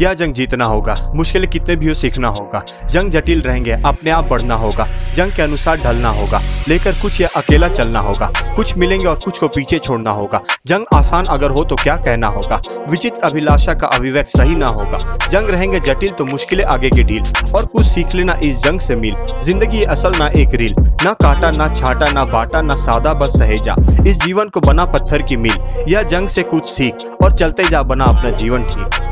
यह जंग जीतना होगा, मुश्किल कितने भी हो सीखना होगा। जंग जटिल रहेंगे, अपने आप बढ़ना होगा, जंग के अनुसार ढलना होगा, लेकर कुछ या अकेला चलना होगा, कुछ मिलेंगे और कुछ को पीछे छोड़ना होगा। जंग आसान अगर हो तो क्या कहना होगा? विचित्र अभिलाषा का अभिव्यक्त सही ना होगा। जंग रहेंगे जटिल तो मुश्किलें आगे की डील, और कुछ सीख लेना इस जंग से मिल। ज़िंदगी असल ना एक रील, ना काटा, ना छाटा, ना बाटा, ना सादा, बस सहेजा। इस जीवन को बना पत्थर की मील। यह जंग से कुछ सीख, और चलते जा बना अपना जीवन ठीक।